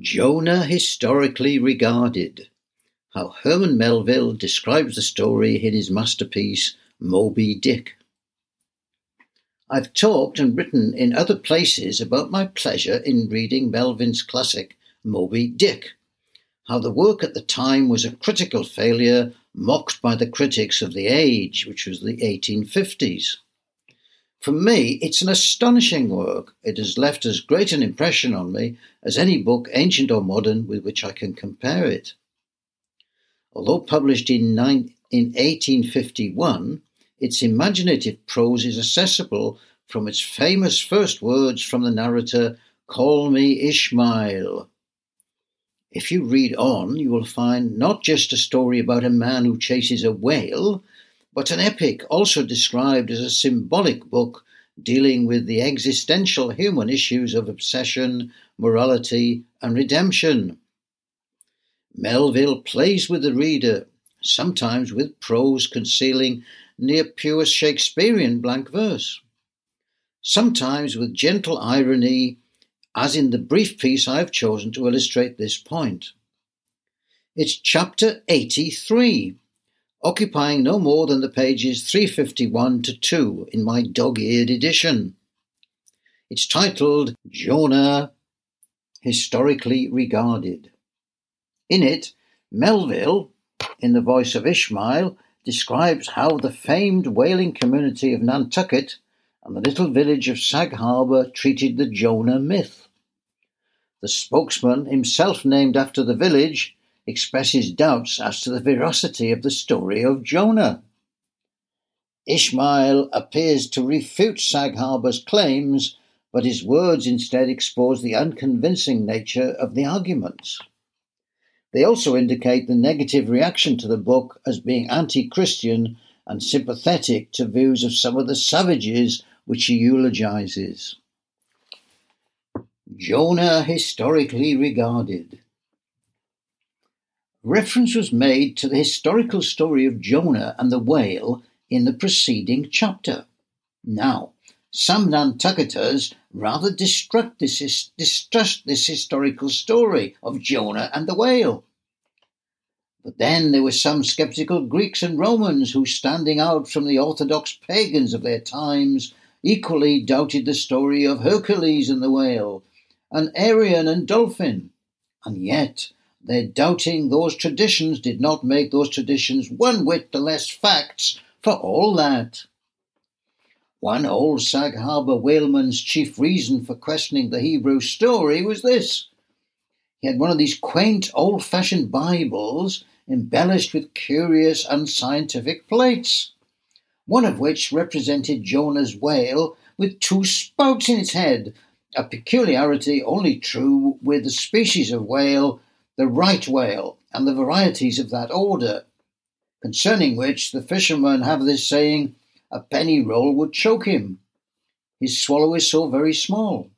Jonah historically regarded. How Herman Melville describes the story in his masterpiece Moby Dick. I've talked and written in other places about my pleasure in reading Melville's classic Moby Dick, how the work at the time was a critical failure mocked by the critics of the age, which was the 1850s. For me, it's an astonishing work. It has left as great an impression on me as any book, ancient or modern, with which I can compare it. Although published in, in 1851, its imaginative prose is accessible from its famous first words from the narrator, Call me Ishmael. If you read on, you will find not just a story about a man who chases a whale, but an epic also described as a symbolic book dealing with the existential human issues of obsession, morality, and redemption. Melville plays with the reader, sometimes with prose concealing near pure Shakespearean blank verse, sometimes with gentle irony, as in the brief piece I have chosen to illustrate this point. It's chapter 83 occupying no more than the pages 351 to 2 in my dog eared edition. It's titled Jonah Historically Regarded. In it, Melville, in the voice of Ishmael, describes how the famed whaling community of Nantucket and the little village of Sag Harbor treated the Jonah myth. The spokesman, himself named after the village, expresses doubts as to the veracity of the story of Jonah. Ishmael appears to refute Sag claims, but his words instead expose the unconvincing nature of the arguments. They also indicate the negative reaction to the book as being anti Christian and sympathetic to views of some of the savages which he eulogizes. Jonah historically regarded. Reference was made to the historical story of Jonah and the whale in the preceding chapter. Now, some Nantucketers rather distrust this, distrust this historical story of Jonah and the whale. But then there were some skeptical Greeks and Romans who, standing out from the orthodox pagans of their times, equally doubted the story of Hercules and the whale, and Arion and dolphin. And yet, their doubting those traditions did not make those traditions one whit the less facts for all that. One old Sag Harbor whaleman's chief reason for questioning the Hebrew story was this. He had one of these quaint old fashioned Bibles embellished with curious unscientific plates, one of which represented Jonah's whale with two spokes in its head, a peculiarity only true with the species of whale the right whale, and the varieties of that order, concerning which the fishermen have this saying, a penny roll would choke him. His swallow is so very small.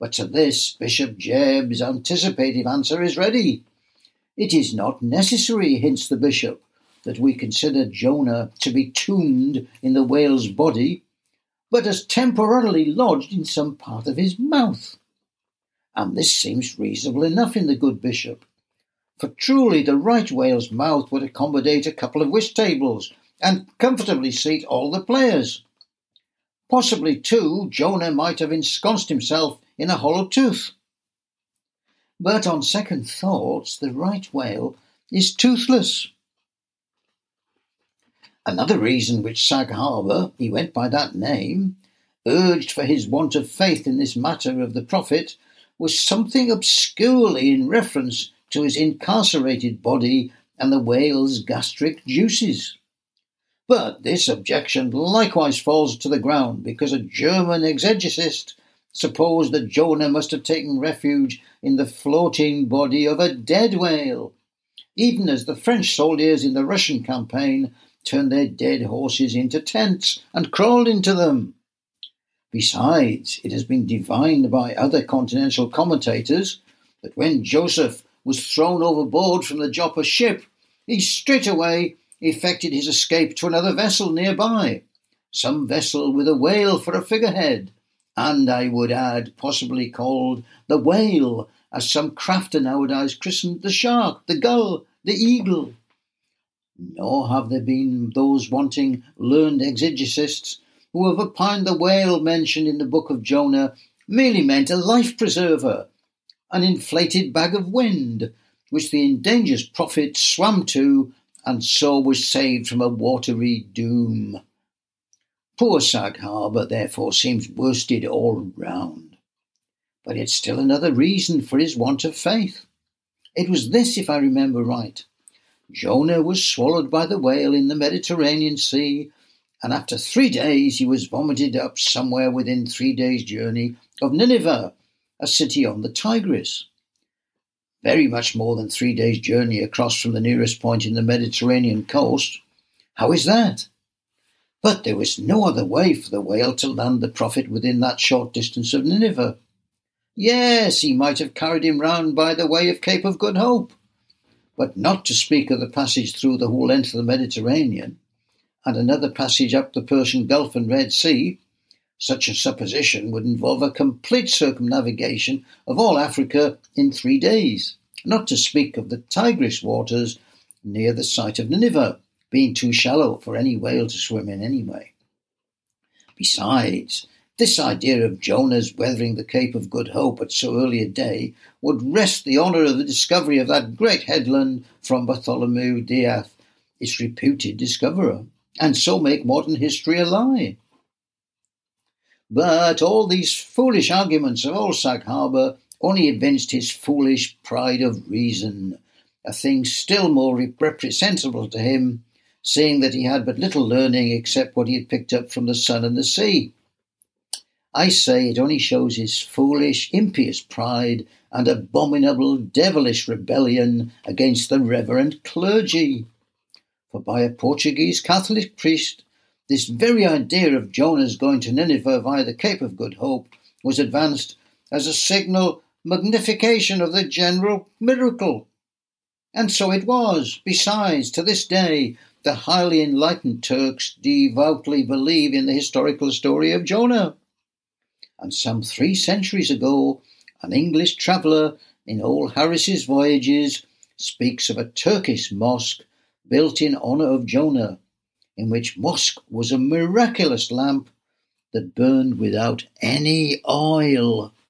But to this Bishop Jebb's anticipative answer is ready. It is not necessary, hints the bishop, that we consider Jonah to be tombed in the whale's body, but as temporarily lodged in some part of his mouth. And this seems reasonable enough in the good bishop, for truly the right whale's mouth would accommodate a couple of whist tables and comfortably seat all the players. Possibly, too, Jonah might have ensconced himself in a hollow tooth. But on second thoughts, the right whale is toothless. Another reason which Sag Harbor, he went by that name, urged for his want of faith in this matter of the prophet was something obscurely in reference to his incarcerated body and the whale's gastric juices. But this objection likewise falls to the ground because a German exegeticist supposed that Jonah must have taken refuge in the floating body of a dead whale, even as the French soldiers in the Russian campaign turned their dead horses into tents and crawled into them. Besides, it has been divined by other continental commentators that when Joseph was thrown overboard from the Joppa ship, he straightway effected his escape to another vessel nearby, some vessel with a whale for a figurehead, and I would add, possibly called the Whale as some crafter nowadays christened the shark, the gull, the eagle. Nor have there been those wanting learned exegetists who have opined the whale mentioned in the book of Jonah merely meant a life preserver, an inflated bag of wind, which the endangered prophet swam to and so was saved from a watery doom. Poor Sag Harbor, therefore, seems worsted all round. But it's still another reason for his want of faith. It was this, if I remember right. Jonah was swallowed by the whale in the Mediterranean Sea, and after three days he was vomited up somewhere within three days' journey of Nineveh, a city on the Tigris. Very much more than three days' journey across from the nearest point in the Mediterranean coast. How is that? But there was no other way for the whale to land the prophet within that short distance of Nineveh. Yes, he might have carried him round by the way of Cape of Good Hope, but not to speak of the passage through the whole length of the Mediterranean, and another passage up the Persian Gulf and Red Sea. Such a supposition would involve a complete circumnavigation of all Africa in three days, not to speak of the Tigris waters near the site of Nineveh, being too shallow for any whale to swim in anyway. Besides, this idea of Jonah's weathering the Cape of Good Hope at so early a day would wrest the honour of the discovery of that great headland from Bartholomew Diaz, its reputed discoverer, and so make modern history a lie. But all these foolish arguments of old Harbor only evinced his foolish pride of reason, a thing still more reprehensible to him seeing that he had but little learning except what he had picked up from the sun and the sea. I say it only shows his foolish, impious pride and abominable, devilish rebellion against the reverend clergy. For by a Portuguese Catholic priest, this very idea of Jonah's going to Nineveh via the Cape of Good Hope was advanced as a signal magnification of the general miracle. And so it was. Besides, to this day, the highly enlightened Turks devoutly believe in the historical story of Jonah. And some three centuries ago, an English traveller in old Harris's Voyages speaks of a Turkish mosque built in honour of Jonah, in which mosque was a miraculous lamp that burned without any oil.